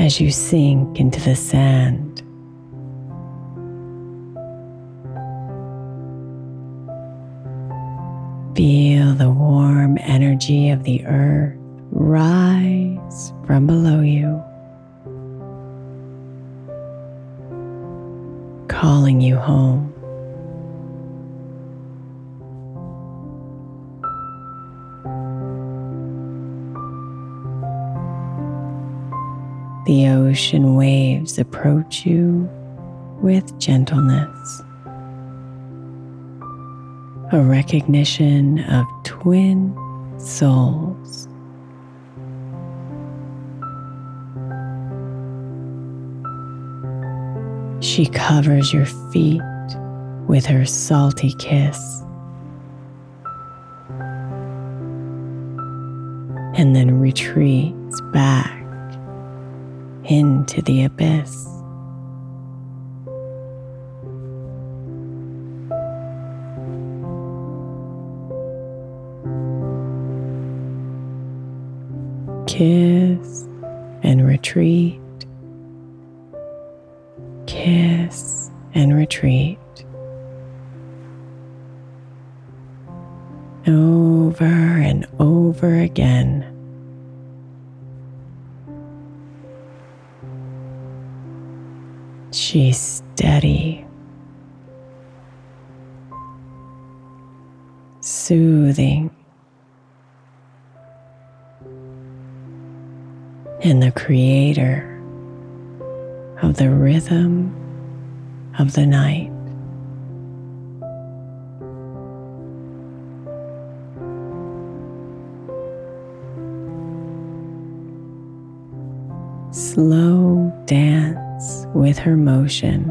as you sink into the sand. Feel the warm energy of the earth rise from below you, calling you home. The ocean waves approach you with gentleness. A recognition of twin souls. She covers your feet with her salty kiss. And then retreats back into the abyss. Kiss and retreat. She's steady, soothing, and the creator of the rhythm of the night. Slow her motion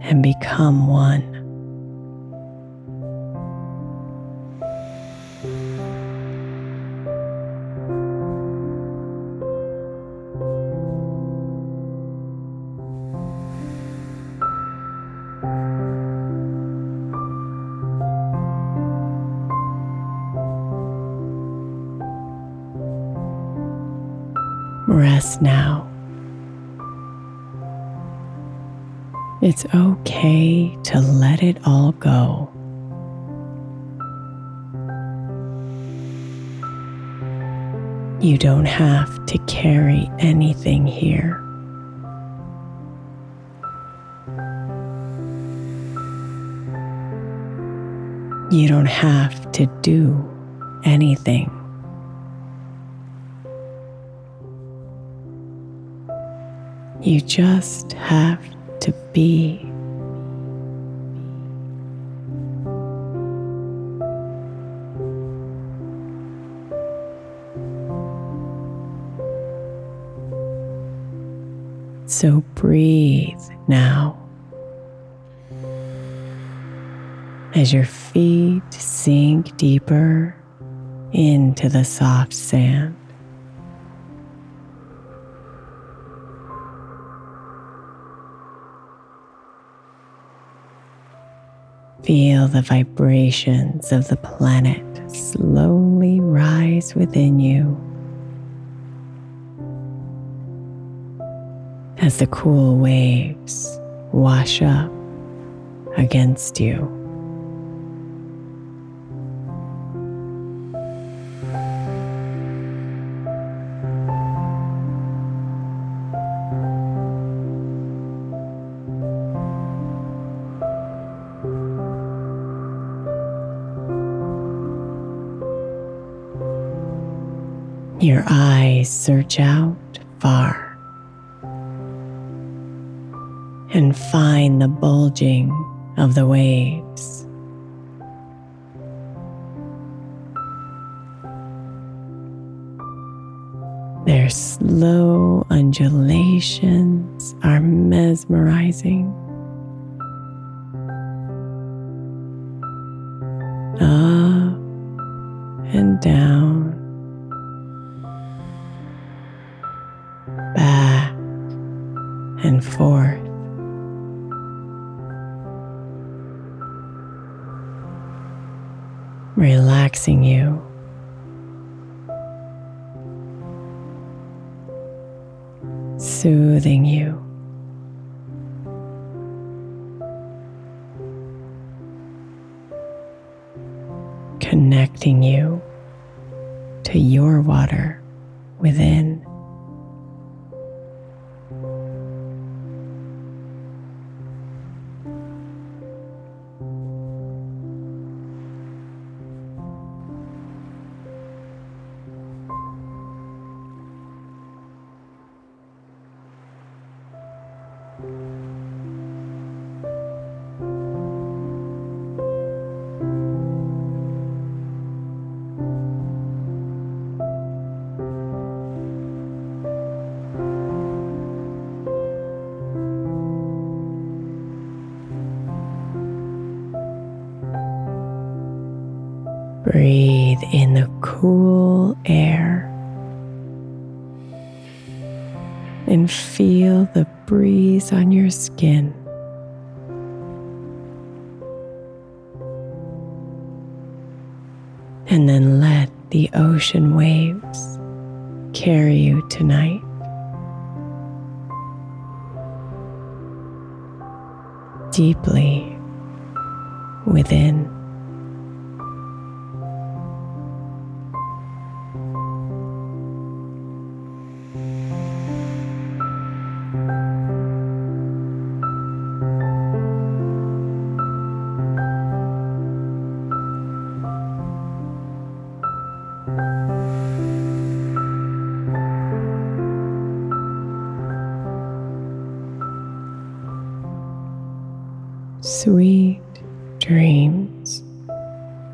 and become one. It's okay to let it all go. You don't have to carry anything here. You don't have to do anything. You just have to be. So breathe now as your feet sink deeper into the soft sand. Feel the vibrations of the planet slowly rise within you as the cool waves wash up against you. Eyes search out far and find the bulging of the waves. Their slow undulations are mesmerizing. Up and down Relaxing you. Soothing you. Connecting you to your water within. Breathe in the cool air and feel the breeze on your skin. And then let the ocean waves carry you tonight. Deeply within.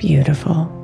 Beautiful.